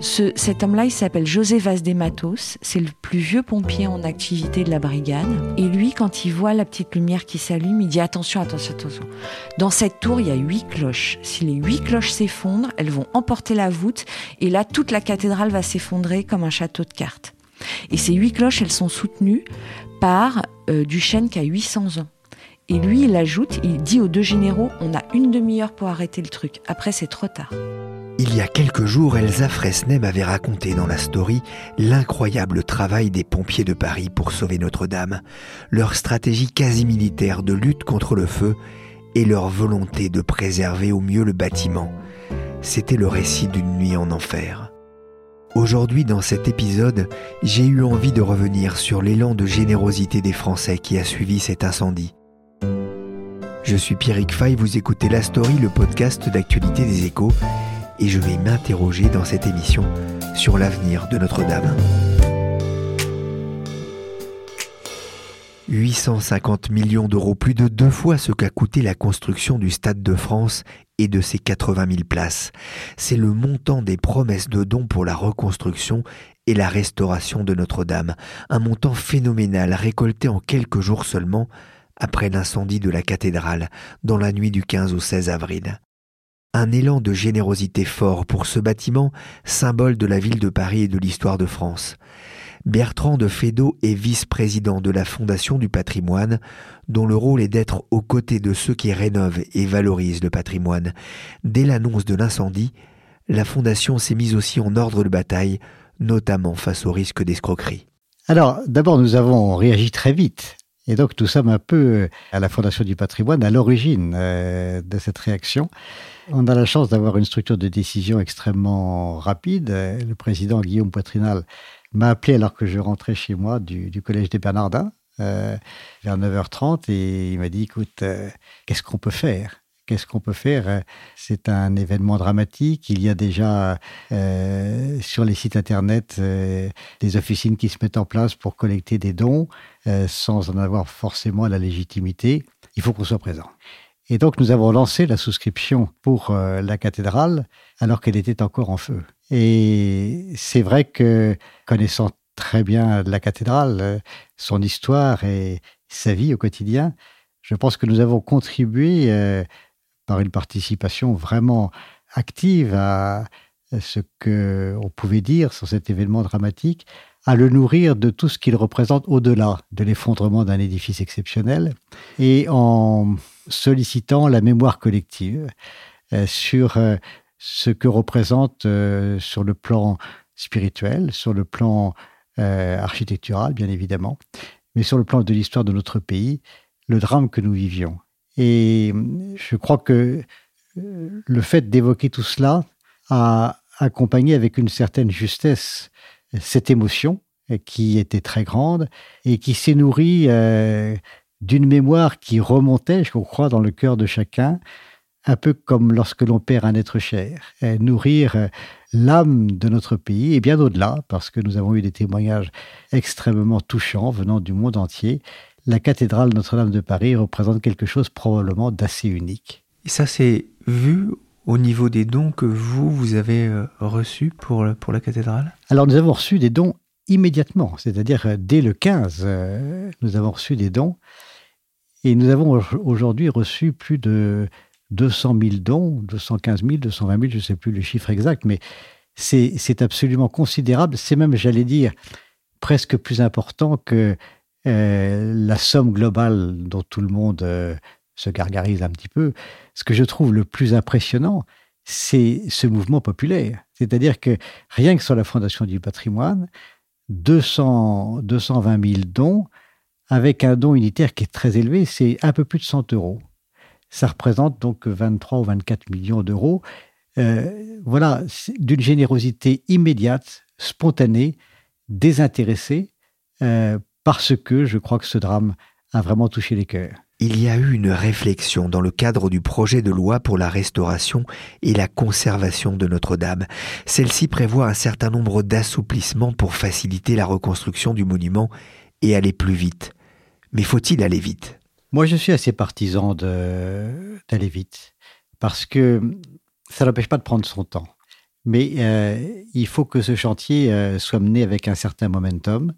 Cet homme-là, il s'appelle José Vaz de Matos. C'est le plus vieux pompier en activité de la brigade. Et lui, quand il voit la petite lumière qui s'allume, il dit attention, attention, attention. Dans cette tour, il y a huit cloches. Si les huit cloches s'effondrent, elles vont emporter la voûte. Et là, toute la cathédrale va s'effondrer comme un château de cartes. Et ces huit cloches, elles sont soutenues par euh, du chêne qui a 800 ans. Et lui, il ajoute, il dit aux deux généraux, on a une demi-heure pour arrêter le truc. Après, c'est trop tard. Il y a quelques jours, Elsa Fresnay m'avait raconté dans la story l'incroyable travail des pompiers de Paris pour sauver Notre-Dame, leur stratégie quasi militaire de lutte contre le feu et leur volonté de préserver au mieux le bâtiment. C'était le récit d'une nuit en enfer. Aujourd'hui, dans cet épisode, j'ai eu envie de revenir sur l'élan de générosité des Français qui a suivi cet incendie. Je suis Pierrick Fay, vous écoutez La Story, le podcast d'actualité des échos et je vais m'interroger dans cette émission sur l'avenir de Notre-Dame. 850 millions d'euros, plus de deux fois ce qu'a coûté la construction du Stade de France et de ses 80 000 places. C'est le montant des promesses de dons pour la reconstruction et la restauration de Notre-Dame, un montant phénoménal récolté en quelques jours seulement après l'incendie de la cathédrale dans la nuit du 15 au 16 avril un élan de générosité fort pour ce bâtiment, symbole de la ville de Paris et de l'histoire de France. Bertrand de Fédot est vice-président de la Fondation du patrimoine, dont le rôle est d'être aux côtés de ceux qui rénovent et valorisent le patrimoine. Dès l'annonce de l'incendie, la Fondation s'est mise aussi en ordre de bataille, notamment face au risque d'escroquerie. Alors, d'abord, nous avons réagi très vite. Et donc, nous sommes un peu à la Fondation du patrimoine à l'origine euh, de cette réaction. On a la chance d'avoir une structure de décision extrêmement rapide. Le président Guillaume Poitrinal m'a appelé alors que je rentrais chez moi du, Collège des Bernardins, euh, vers 9h30, et il m'a dit, écoute, euh, qu'est-ce qu'on peut faire? Qu'est-ce qu'on peut faire C'est un événement dramatique. Il y a déjà euh, sur les sites internet des officines qui se mettent en place pour collecter des dons sans en avoir forcément la légitimité. Il faut qu'on soit présent. Et donc nous avons lancé la souscription pour euh, la cathédrale alors qu'elle était encore en feu. Et c'est vrai que connaissant très bien la cathédrale, euh, son histoire et sa vie au quotidien, je pense que nous avons contribué euh, par une participation vraiment active à ce qu'on pouvait dire sur cet événement dramatique, à le nourrir de tout ce qu'il représente au-delà de l'effondrement d'un édifice exceptionnel, et en sollicitant la mémoire collective euh, sur euh, ce que représente euh, sur le plan spirituel, sur le plan architectural, bien évidemment, mais sur le plan de l'histoire de notre pays, le drame que nous vivions. Et je crois que le fait d'évoquer tout cela a accompagné avec une certaine justesse cette émotion qui était très grande et qui s'est nourrie d'une mémoire qui remontait, je crois, dans le cœur de chacun, un peu comme lorsque l'on perd un être cher, nourrir euh, l'âme de notre pays et bien au-delà, parce que nous avons eu des témoignages extrêmement touchants venant du monde entier. La cathédrale Notre-Dame de Paris représente quelque chose probablement d'assez unique. Et ça, c'est vu au niveau des dons que vous, vous avez euh, reçus pour, pour la cathédrale? Alors, nous avons reçu des dons immédiatement, c'est-à-dire euh, dès le 15, nous avons reçu des dons. Et nous avons aujourd'hui reçu plus de 200 000 dons, 215 000, 220 000, je ne sais plus le chiffre exact, mais c'est absolument considérable. C'est même, j'allais dire, presque plus important que euh, la somme globale dont tout le monde euh, se gargarise un petit peu. Ce que je trouve le plus impressionnant, c'est ce mouvement populaire. C'est-à-dire que rien que sur la Fondation du patrimoine, 200, 220 000 dons, avec un don unitaire qui est très élevé, c'est un peu plus de 100 euros. Ça représente donc 23 ou 24 millions d'euros. Euh, voilà, d'une générosité immédiate, spontanée, désintéressée, parce que je crois que ce drame a vraiment touché les cœurs. Il y a eu une réflexion dans le cadre du projet de loi pour la restauration et la conservation de Notre-Dame. Celle-ci prévoit un certain nombre d'assouplissements pour faciliter la reconstruction du monument et aller plus vite. Mais faut-il aller vite? Moi, je suis assez partisan d'aller vite, parce que ça n'empêche pas de prendre son temps. Mais euh, il faut que ce chantier euh, soit mené avec un certain momentum.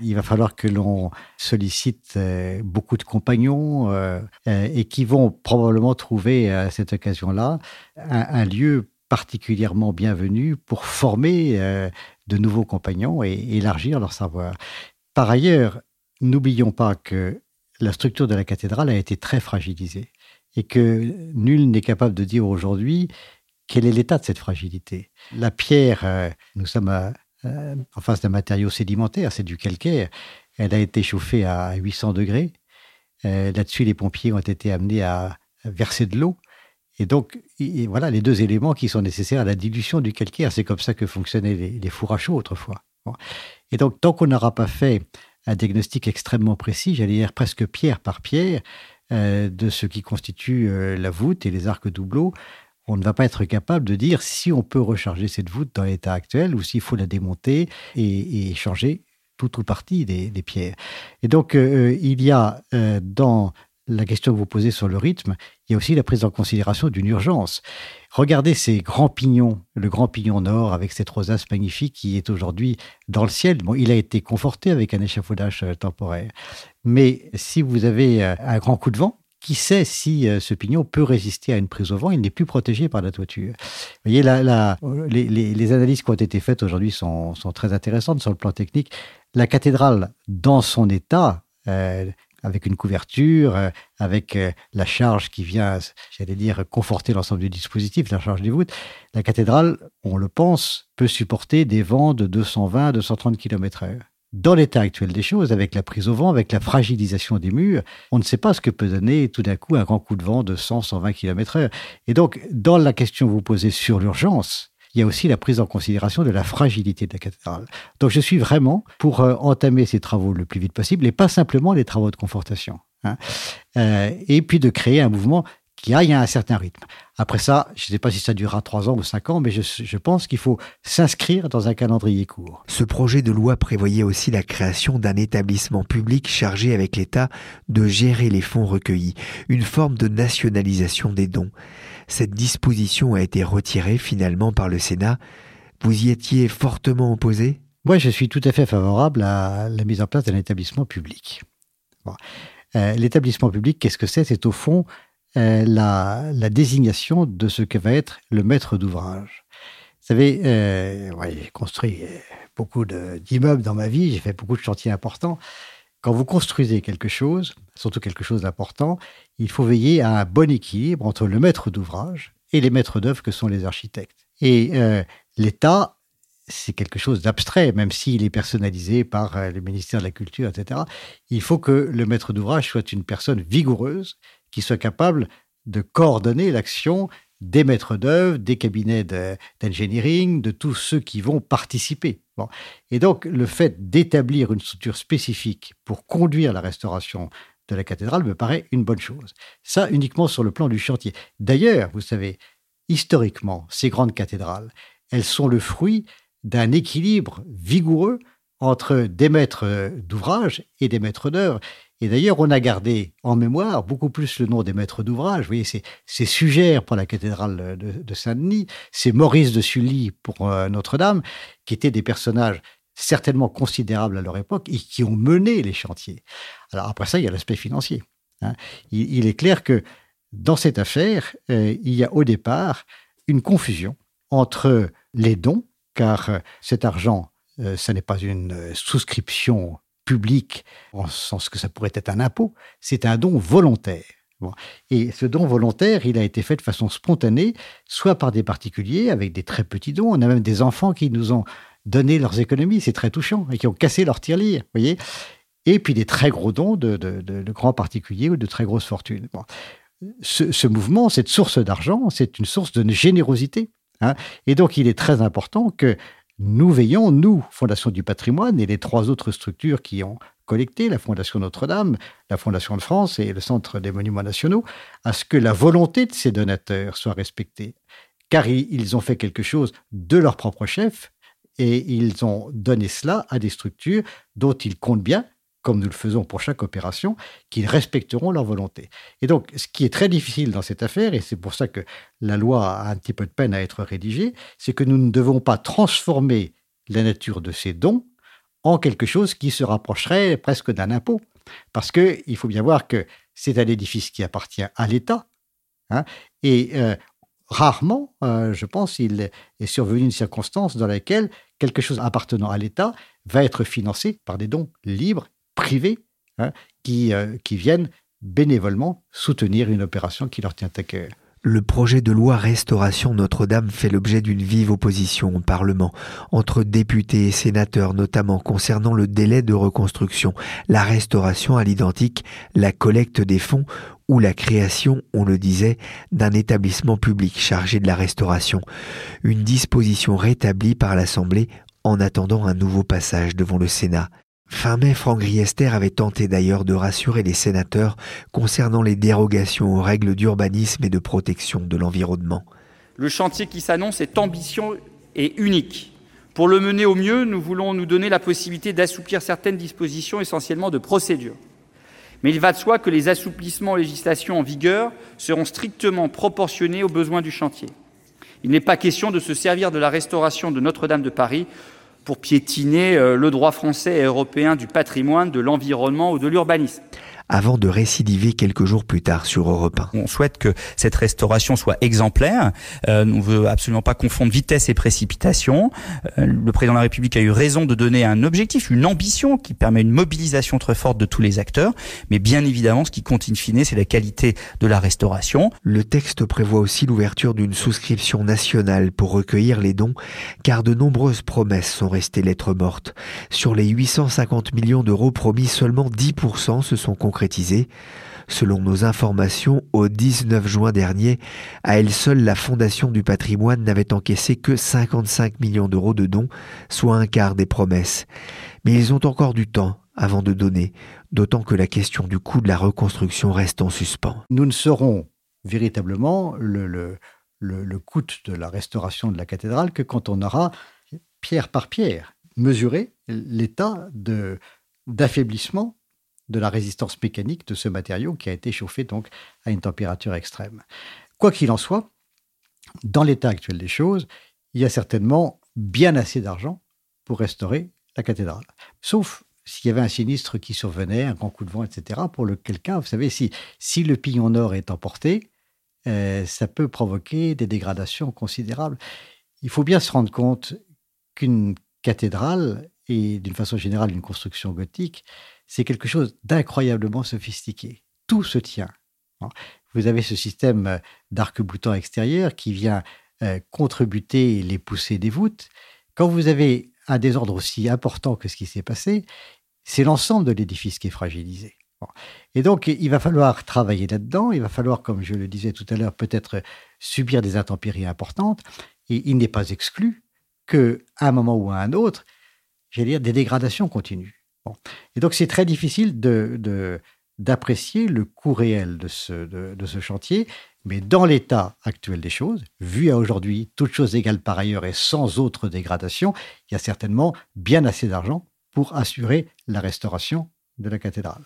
Il va falloir que l'on sollicite euh, beaucoup de compagnons et qui vont probablement trouver à cette occasion-là un, lieu particulièrement bienvenu pour former de nouveaux compagnons et élargir leur savoir. Par ailleurs, n'oublions pas que la structure de la cathédrale a été très fragilisée et que nul n'est capable de dire aujourd'hui quel est l'état de cette fragilité? La pierre, euh, nous sommes euh, en face d'un matériau sédimentaire, c'est du calcaire. Elle a été chauffée à 800 degrés. Euh, là-dessus, les pompiers ont été amenés à verser de l'eau. Et donc, voilà les deux éléments qui sont nécessaires à la dilution du calcaire. C'est comme ça que fonctionnaient les, fours à chaud autrefois. Et donc, tant qu'on n'aura pas fait un diagnostic extrêmement précis, j'allais dire presque pierre par pierre, de ce qui constitue la voûte et les arcs doubleaux, on ne va pas être capable de dire si on peut recharger cette voûte dans l'état actuel ou s'il faut la démonter et, changer tout ou partie des, pierres. Et donc, euh, il y a euh, dans la question que vous posez sur le rythme, il y a aussi la prise en considération d'une urgence. Regardez ces grands pignons, le grand pignon nord avec cette rosace magnifique qui est aujourd'hui dans le ciel. Bon, il a été conforté avec un échafaudage euh, temporaire. Mais si vous avez un grand coup de vent, qui sait si euh, ce pignon peut résister à une prise au vent Il n'est plus protégé par la toiture. Vous voyez, les, analyses qui ont été faites aujourd'hui sont, très intéressantes sur le plan technique. La cathédrale, dans son état, euh, avec une couverture, euh, avec la charge qui vient, j'allais dire, conforter l'ensemble du dispositif, la charge des voûtes, la cathédrale, on le pense, peut supporter des vents de 220 230 km/h dans l'état actuel des choses, avec la prise au vent, avec la fragilisation des murs, on ne sait pas ce que peut donner tout d'un coup un grand coup de vent de 100, 120 km/h. Et donc, dans la question que vous posez sur l'urgence, il y a aussi la prise en considération de la fragilité de la cathédrale. Donc, je suis vraiment pour euh, entamer ces travaux le plus vite possible et pas simplement les travaux de confortation. Hein. Euh, et puis de créer un mouvement qui aille à un certain rythme. Après ça, je ne sais pas si ça durera trois ans ou cinq ans, mais je, pense qu'il faut s'inscrire dans un calendrier court. Ce projet de loi prévoyait aussi la création d'un établissement public chargé avec l'État de gérer les fonds recueillis, une forme de nationalisation des dons. Cette disposition a été retirée finalement par le Sénat. Vous y étiez fortement opposé? Moi, je suis tout à fait favorable à la mise en place d'un établissement public. Euh, l'établissement public, qu'est-ce que c'est? C'est au fond euh, la, désignation de ce que va être le maître d'ouvrage. Vous savez, euh, j'ai construit euh, beaucoup d'immeubles dans ma vie, j'ai fait beaucoup de chantiers importants. Quand vous construisez quelque chose, surtout quelque chose d'important, il faut veiller à un bon équilibre entre le maître d'ouvrage et les maîtres d'œuvre que sont les architectes. Et l'État, c'est quelque chose d'abstrait, même s'il est personnalisé par le ministère de la Culture, etc. Il faut que le maître d'ouvrage soit une personne vigoureuse qui soit capable de coordonner l'action des maîtres d'œuvre, des cabinets d'engineering, de, tous ceux qui vont participer. Et donc, le fait d'établir une structure spécifique pour conduire la restauration de la cathédrale me paraît une bonne chose. Ça, uniquement sur le plan du chantier. D'ailleurs, vous savez, historiquement, ces grandes cathédrales, elles sont le fruit d'un équilibre vigoureux entre des maîtres d'ouvrage et des maîtres d'œuvre. Et d'ailleurs, on a gardé en mémoire beaucoup plus le nom des maîtres d'ouvrage. Vous voyez, c'est Sugère pour la cathédrale de, Saint-Denis, c'est Maurice de Sully pour euh, Notre-Dame, qui étaient des personnages certainement considérables à leur époque et qui ont mené les chantiers. Alors après ça, il y a l'aspect financier. Hein. Il, est clair que dans cette affaire, euh, il y a au départ une confusion entre les dons, car euh, cet argent, ce n'est pas une souscription public, en sens que ça pourrait être un impôt, c'est un don volontaire. Et ce don volontaire, il a été fait de façon spontanée, soit par des particuliers avec des très petits dons. On a même des enfants qui nous ont donné leurs économies, c'est très touchant, et qui ont cassé leur tirelire, voyez. Et puis des très gros dons de, grands particuliers ou de très grosses fortunes. ce, mouvement, cette source d'argent, c'est une source de générosité. Hein. Et donc, il est très important que nous veillons, nous, Fondation du patrimoine et les trois autres structures qui ont collecté, la Fondation Notre-Dame, la Fondation de France et le Centre des Monuments Nationaux, à ce que la volonté de ces donateurs soit respectée. Car ils ont fait quelque chose de leur propre chef et ils ont donné cela à des structures dont ils comptent bien comme nous le faisons pour chaque opération, qu'ils respecteront leur volonté. Et donc, ce qui est très difficile dans cette affaire, et c'est pour ça que la loi a un petit peu de peine à être rédigée, c'est que nous ne devons pas transformer la nature de ces dons en quelque chose qui se rapprocherait presque d'un impôt. Parce qu'il faut bien voir que c'est un édifice qui appartient à l'État. Hein, et euh, rarement, euh, je pense, il est survenu une circonstance dans laquelle quelque chose appartenant à l'État va être financé par des dons libres privés hein, qui, euh, qui viennent bénévolement soutenir une opération qui leur tient à cœur. Le projet de loi Restauration Notre-Dame fait l'objet d'une vive opposition au Parlement, entre députés et sénateurs notamment concernant le délai de reconstruction, la restauration à l'identique, la collecte des fonds ou la création, on le disait, d'un établissement public chargé de la restauration. Une disposition rétablie par l'Assemblée en attendant un nouveau passage devant le Sénat. Fin mai, Franck Riester avait tenté d'ailleurs de rassurer les sénateurs concernant les dérogations aux règles d'urbanisme et de protection de l'environnement. Le chantier qui s'annonce est ambitieux et unique. Pour le mener au mieux, nous voulons nous donner la possibilité d'assouplir certaines dispositions, essentiellement de procédure. Mais il va de soi que les assouplissements aux législations en vigueur seront strictement proportionnés aux besoins du chantier. Il n'est pas question de se servir de la restauration de Notre-Dame de Paris pour piétiner euh, le droit français et européen du patrimoine, de l'environnement ou de l'urbanisme avant de récidiver quelques jours plus tard sur Europe 1. On souhaite que cette restauration soit exemplaire. Euh, on ne veut absolument pas confondre vitesse et précipitation. Euh, le président de la République a eu raison de donner un objectif, une ambition qui permet une mobilisation très forte de tous les acteurs. Mais bien évidemment, ce qui compte in fine, c'est la qualité de la restauration. Le texte prévoit aussi l'ouverture d'une souscription nationale pour recueillir les dons, car de nombreuses promesses sont restées lettres mortes. Sur les 850 millions d'euros promis, seulement 10% se sont concrétisés Selon nos informations, au 19 juin dernier, à elle seule, la Fondation du patrimoine n'avait encaissé que 55 millions d'euros de dons, soit un quart des promesses. Mais ils ont encore du temps avant de donner, d'autant que la question du coût de la reconstruction reste en suspens. Nous ne saurons véritablement le, le, le, coût de la restauration de la cathédrale que quand on aura, pierre par pierre, mesuré l'état d'affaiblissement de la résistance mécanique de ce matériau qui a été chauffé donc à une température extrême. Quoi qu'il en soit, dans l'état actuel des choses, il y a certainement bien assez d'argent pour restaurer la cathédrale. Sauf s'il y avait un sinistre qui survenait, un grand coup de vent, etc., pour le quelqu'un, vous savez, si, si le pignon nord est emporté, euh, ça peut provoquer des dégradations considérables. Il faut bien se rendre compte qu'une cathédrale, et d'une façon générale une construction gothique, c'est quelque chose d'incroyablement sophistiqué. Tout se tient. Hein. Vous avez ce système euh, d'arc-boutant extérieur qui vient euh, contrebuter les poussées des voûtes. Quand vous avez un désordre aussi important que ce qui s'est passé, c'est l'ensemble de l'édifice qui est fragilisé. Et donc, il va falloir travailler là-dedans, il va falloir, comme je le disais tout à l'heure, peut-être subir des intempéries importantes, et il n'est pas exclu qu'à un moment ou à un autre, j'allais dire, des dégradations continuent. Et donc, c'est très difficile d'apprécier le coût réel de ce, de, ce chantier, mais dans l'état actuel des choses, vu à aujourd'hui, toutes choses égales par ailleurs et sans autre dégradation, il y a certainement bien assez d'argent pour assurer la restauration de la cathédrale.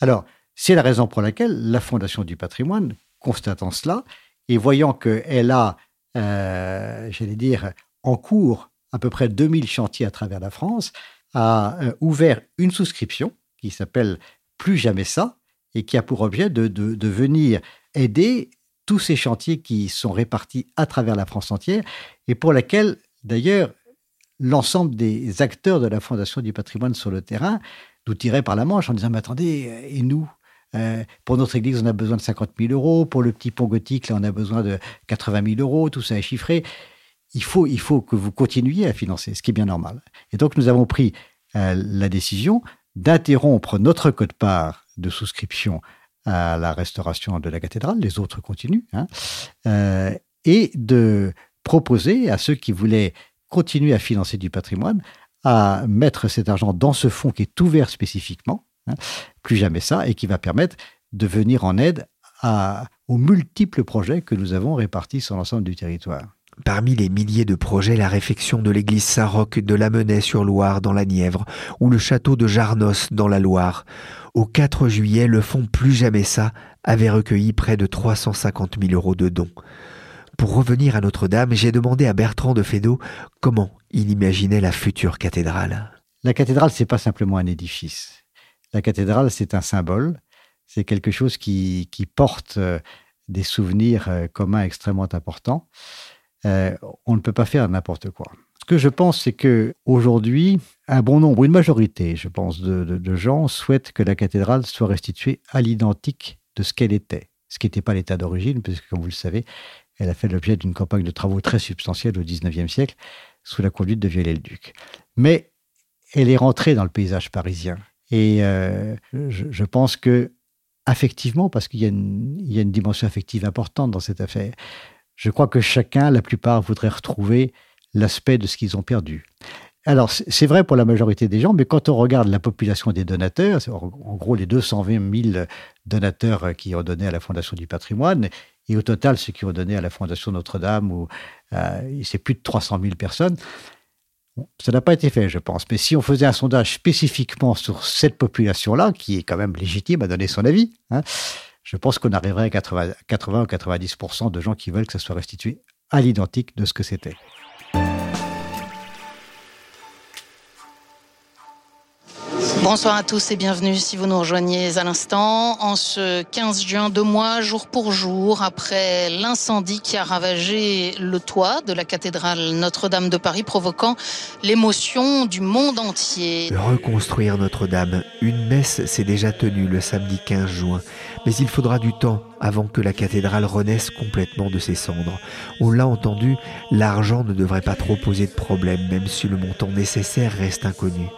Alors, c'est la raison pour laquelle la Fondation du patrimoine, constatant cela, et voyant qu'elle a, euh, j'allais dire, en cours à peu près 2000 chantiers à travers la France, a euh, ouvert une souscription qui s'appelle Plus jamais ça et qui a pour objet de, de, venir aider tous ces chantiers qui sont répartis à travers la France entière et pour laquelle, d'ailleurs, l'ensemble des acteurs de la Fondation du patrimoine sur le terrain nous tiraient par la manche en disant Mais attendez, et nous euh, pour notre église, on a besoin de 50 000 euros. Pour le petit pont gothique, là, on a besoin de 80 000 euros. Tout ça est chiffré il faut, que vous continuiez à financer, ce qui est bien normal. Et donc, nous avons pris euh, la décision d'interrompre notre code-part de souscription à la restauration de la cathédrale, les autres continuent, hein, euh, et de proposer à ceux qui voulaient continuer à financer du patrimoine à mettre cet argent dans ce fonds qui est ouvert spécifiquement, hein, plus jamais ça, et qui va permettre de venir en aide aux multiples projets que nous avons répartis sur l'ensemble du territoire. Parmi les milliers de projets, la réfection de l'église Saint-Roch de Lamennais-sur-Loire dans la Nièvre ou le château de Jarnos dans la Loire. Au 4 juillet, le fonds Plus Jamais Ça avait recueilli près de 350 000 euros de dons. Pour revenir à Notre-Dame, j'ai demandé à Bertrand de Fédot comment il imaginait la future cathédrale. La cathédrale, c'est pas simplement un édifice. La cathédrale, c'est un symbole. C'est quelque chose qui, porte euh, des souvenirs euh, communs extrêmement importants. Euh, on ne peut pas faire n'importe quoi. Ce que je pense, c'est que aujourd'hui, un bon nombre, une majorité, je pense, de, gens souhaitent que la cathédrale soit restituée à l'identique de ce qu'elle était, ce qui n'était pas l'état d'origine, puisque, comme vous le savez, elle a fait l'objet d'une campagne de travaux très substantielle au XIXe siècle, sous la conduite de Viollet-le-Duc. Mais elle est rentrée dans le paysage parisien. Et euh, je, pense que, affectivement, parce qu'il y, a une dimension affective importante dans cette affaire, je crois que chacun, la plupart, voudrait retrouver l'aspect de ce qu'ils ont perdu. Alors, c'est vrai pour la majorité des gens, mais quand on regarde la population des donateurs, en gros les 220 000 donateurs qui ont donné à la Fondation du patrimoine, et au total ceux qui ont donné à la Fondation Notre-Dame, euh, c'est plus de 300 000 personnes, ça n'a pas été fait, je pense. Mais si on faisait un sondage spécifiquement sur cette population-là, qui est quand même légitime à donner son avis, hein, je pense qu'on arriverait à 80, 80 ou 90% de gens qui veulent que ça soit restitué à l'identique de ce que c'était. Bonsoir à tous et bienvenue si vous nous rejoignez à l'instant. En ce 15 juin, deux mois, jour pour jour, après l'incendie qui a ravagé le toit de la cathédrale Notre-Dame de Paris, provoquant l'émotion du monde entier. Reconstruire Notre-Dame. Une messe s'est déjà tenue le samedi 15 juin, mais il faudra du temps avant que la cathédrale renaisse complètement de ses cendres. On l'a entendu, l'argent ne devrait pas trop poser de problème, même si le montant nécessaire reste inconnu.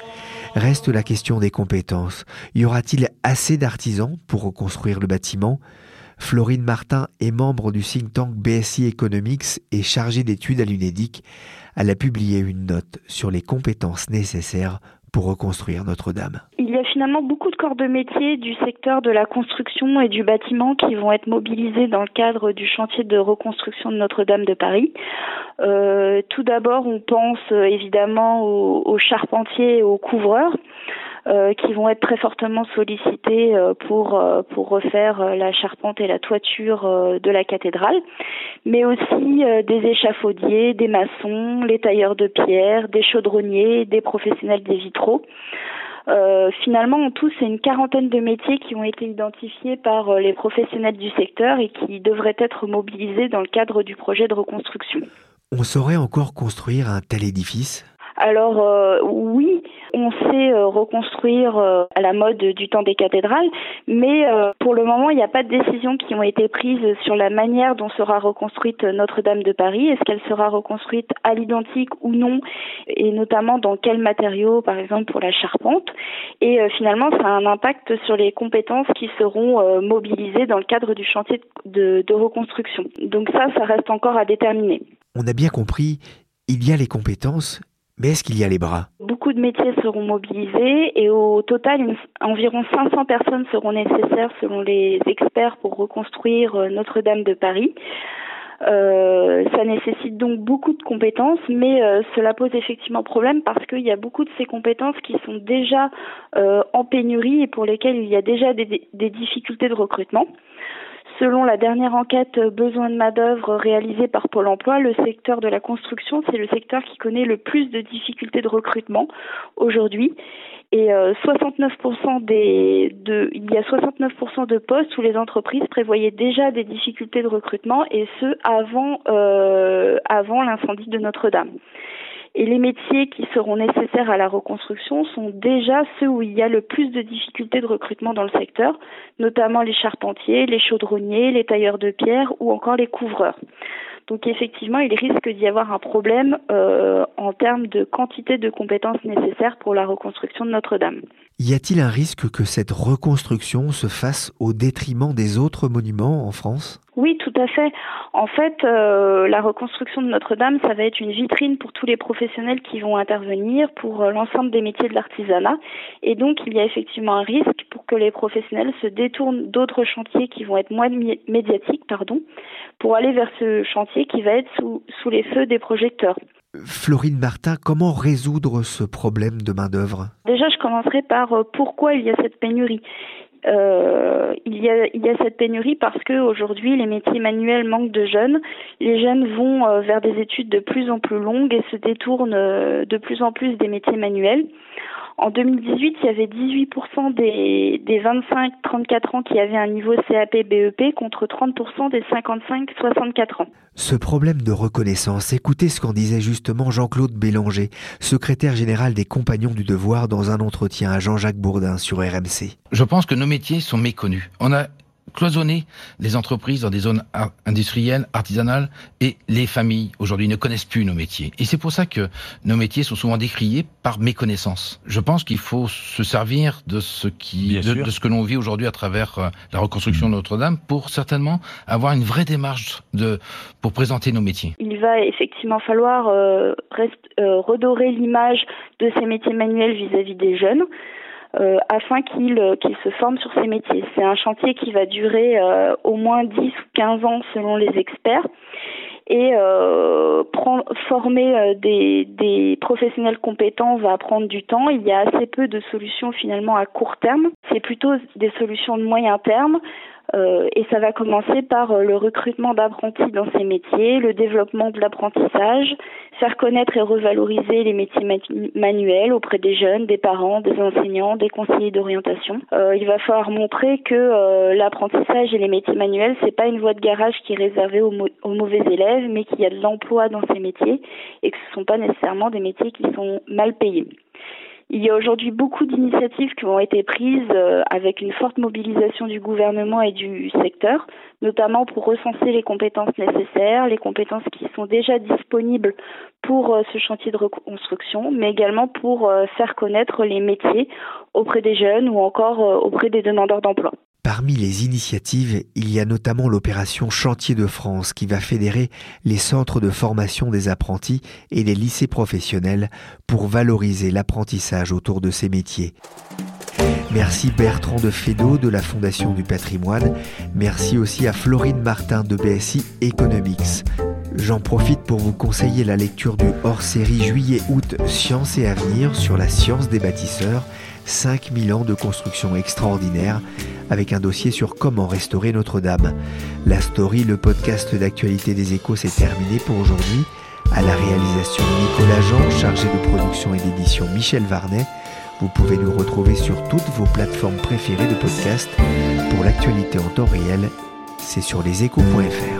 Reste la question des compétences. Y aura-t-il assez d'artisans pour reconstruire le bâtiment? Florine Martin est membre du think tank BSI Economics et chargée d'études à l'UNEDIC. Elle a publié une note sur les compétences nécessaires pour reconstruire Notre-Dame Il y a finalement beaucoup de corps de métier du secteur de la construction et du bâtiment qui vont être mobilisés dans le cadre du chantier de reconstruction de Notre-Dame de Paris. Euh, tout d'abord, on pense euh, évidemment aux, aux charpentiers et aux couvreurs. Euh, qui vont être très fortement sollicités euh, pour euh, pour refaire la charpente et la toiture de la cathédrale, mais aussi des échafaudiers, des maçons, les tailleurs de pierre, des chaudronniers, des professionnels des vitraux. Euh, finalement, en tout, c'est une quarantaine de métiers qui ont été identifiés par les professionnels du secteur et qui devraient être mobilisés dans le cadre du projet de reconstruction. On saurait encore construire un tel édifice? Alors euh, oui, on sait euh, reconstruire euh, à la mode du temps des cathédrales, mais pour le moment, il n'y a pas de décisions qui ont été prises sur la manière dont sera reconstruite Notre-Dame de Paris. Est-ce qu'elle sera reconstruite à l'identique ou non, et notamment dans quels matériaux, par exemple pour la charpente? Et finalement, ça a un impact sur les compétences qui seront mobilisées dans le cadre du chantier de reconstruction. Donc ça, ça reste encore à déterminer. On a bien compris, il y a les compétences, mais est-ce qu'il y a les bras? Beaucoup de métiers seront mobilisés et au total, environ 500 personnes seront nécessaires selon les experts pour reconstruire euh, Notre-Dame de Paris. Euh, ça nécessite donc beaucoup de compétences, mais euh, cela pose effectivement problème parce qu'il y a beaucoup de ces compétences qui sont déjà en pénurie et pour lesquelles il y a déjà des difficultés de recrutement. Selon la dernière enquête euh, besoin de main-d'œuvre réalisée par Pôle emploi, le secteur de la construction, c'est le secteur qui connaît le plus de difficultés de recrutement aujourd'hui. Et 69% euh, des, de, il y a 69% de postes où les entreprises prévoyaient déjà des difficultés de recrutement et ce avant, euh, avant l'incendie de Notre-Dame. Et les métiers qui seront nécessaires à la reconstruction sont déjà ceux où il y a le plus de difficultés de recrutement dans le secteur, notamment les charpentiers, les chaudronniers, les tailleurs de pierre ou encore les couvreurs. Donc effectivement, il risque d'y avoir un problème euh, en termes de quantité de compétences nécessaires pour la reconstruction de Notre-Dame. Y a-t-il un risque que cette reconstruction se fasse au détriment des autres monuments en France? Oui, tout à fait. En fait, euh, la reconstruction de Notre-Dame, ça va être une vitrine pour tous les professionnels qui vont intervenir, pour euh, l'ensemble des métiers de l'artisanat. Et donc, il y a effectivement un risque pour que les professionnels se détournent d'autres chantiers qui vont être moins médiatiques, pardon, pour aller vers ce chantier qui va être sous, sous les feux des projecteurs. Florine Martin, comment résoudre ce problème de main-d'œuvre? Déjà, je commencerai par euh, pourquoi il y a cette pénurie? Euh, il, y a, il y a cette pénurie parce que aujourd'hui les métiers manuels manquent de jeunes. Les jeunes vont euh, vers des études de plus en plus longues et se détournent de plus en plus des métiers manuels. En 2018, il y avait 18% des, des 25-34 ans qui avaient un niveau CAP-BEP contre 30% des 55-64 ans. Ce problème de reconnaissance, écoutez ce qu'en disait justement Jean-Claude Bélanger, secrétaire général des Compagnons du Devoir dans un entretien à Jean-Jacques Bourdin sur RMC. Je pense que nos métiers sont méconnus. On a cloisonner les entreprises dans des zones industrielles, artisanales, et les familles aujourd'hui ne connaissent plus nos métiers. Et c'est pour ça que nos métiers sont souvent décriés par méconnaissance. Je pense qu'il faut se servir de ce qui, de, ce que l'on vit aujourd'hui à travers euh, la reconstruction de Notre-Dame pour certainement avoir une vraie démarche de pour présenter nos métiers. Il va effectivement falloir euh, euh, redorer l'image de ces métiers manuels vis-à-vis des jeunes. Euh, afin qu'ils euh, se forment sur ces métiers. C'est un chantier qui va durer euh, au moins 10 ou 15 ans selon les experts et euh, prendre, former des, des, professionnels compétents va prendre du temps. Il y a assez peu de solutions finalement à court terme. C'est plutôt des solutions de moyen terme euh, et ça va commencer par euh, le recrutement d'apprentis dans ces métiers, le développement de l'apprentissage, faire connaître et revaloriser les métiers manuels auprès des jeunes, des parents, des enseignants, des conseillers d'orientation. Euh, il va falloir montrer que l'apprentissage et les métiers manuels, c'est pas une voie de garage qui est réservée aux, aux mauvais élèves, mais qu'il y a de l'emploi dans ces métiers et que ce ne sont pas nécessairement des métiers qui sont mal payés. Il y a aujourd'hui beaucoup d'initiatives qui ont été prises euh, avec une forte mobilisation du gouvernement et du secteur, notamment pour recenser les compétences nécessaires, les compétences qui sont déjà disponibles pour euh, ce chantier de reconstruction, mais également pour euh, faire connaître les métiers auprès des jeunes ou encore auprès des demandeurs d'emploi. Parmi les initiatives, il y a notamment l'opération Chantier de France qui va fédérer les centres de formation des apprentis et les lycées professionnels pour valoriser l'apprentissage autour de ces métiers. Merci Bertrand de Fédot de la Fondation du patrimoine. Merci aussi à Florine Martin de BSI Economics. J'en profite pour vous conseiller la lecture du hors-série juillet-août Science et Avenir sur la science des bâtisseurs, 5000 ans de construction extraordinaire avec un dossier sur comment restaurer Notre-Dame. La story, le podcast d'actualité des échos, s'est terminé pour aujourd'hui. À la réalisation Nicolas Jean, chargé de production et d'édition Michel Varnet. Vous pouvez nous retrouver sur toutes vos plateformes préférées de podcast. Pour l'actualité en temps réel, c'est sur leséchos.fr.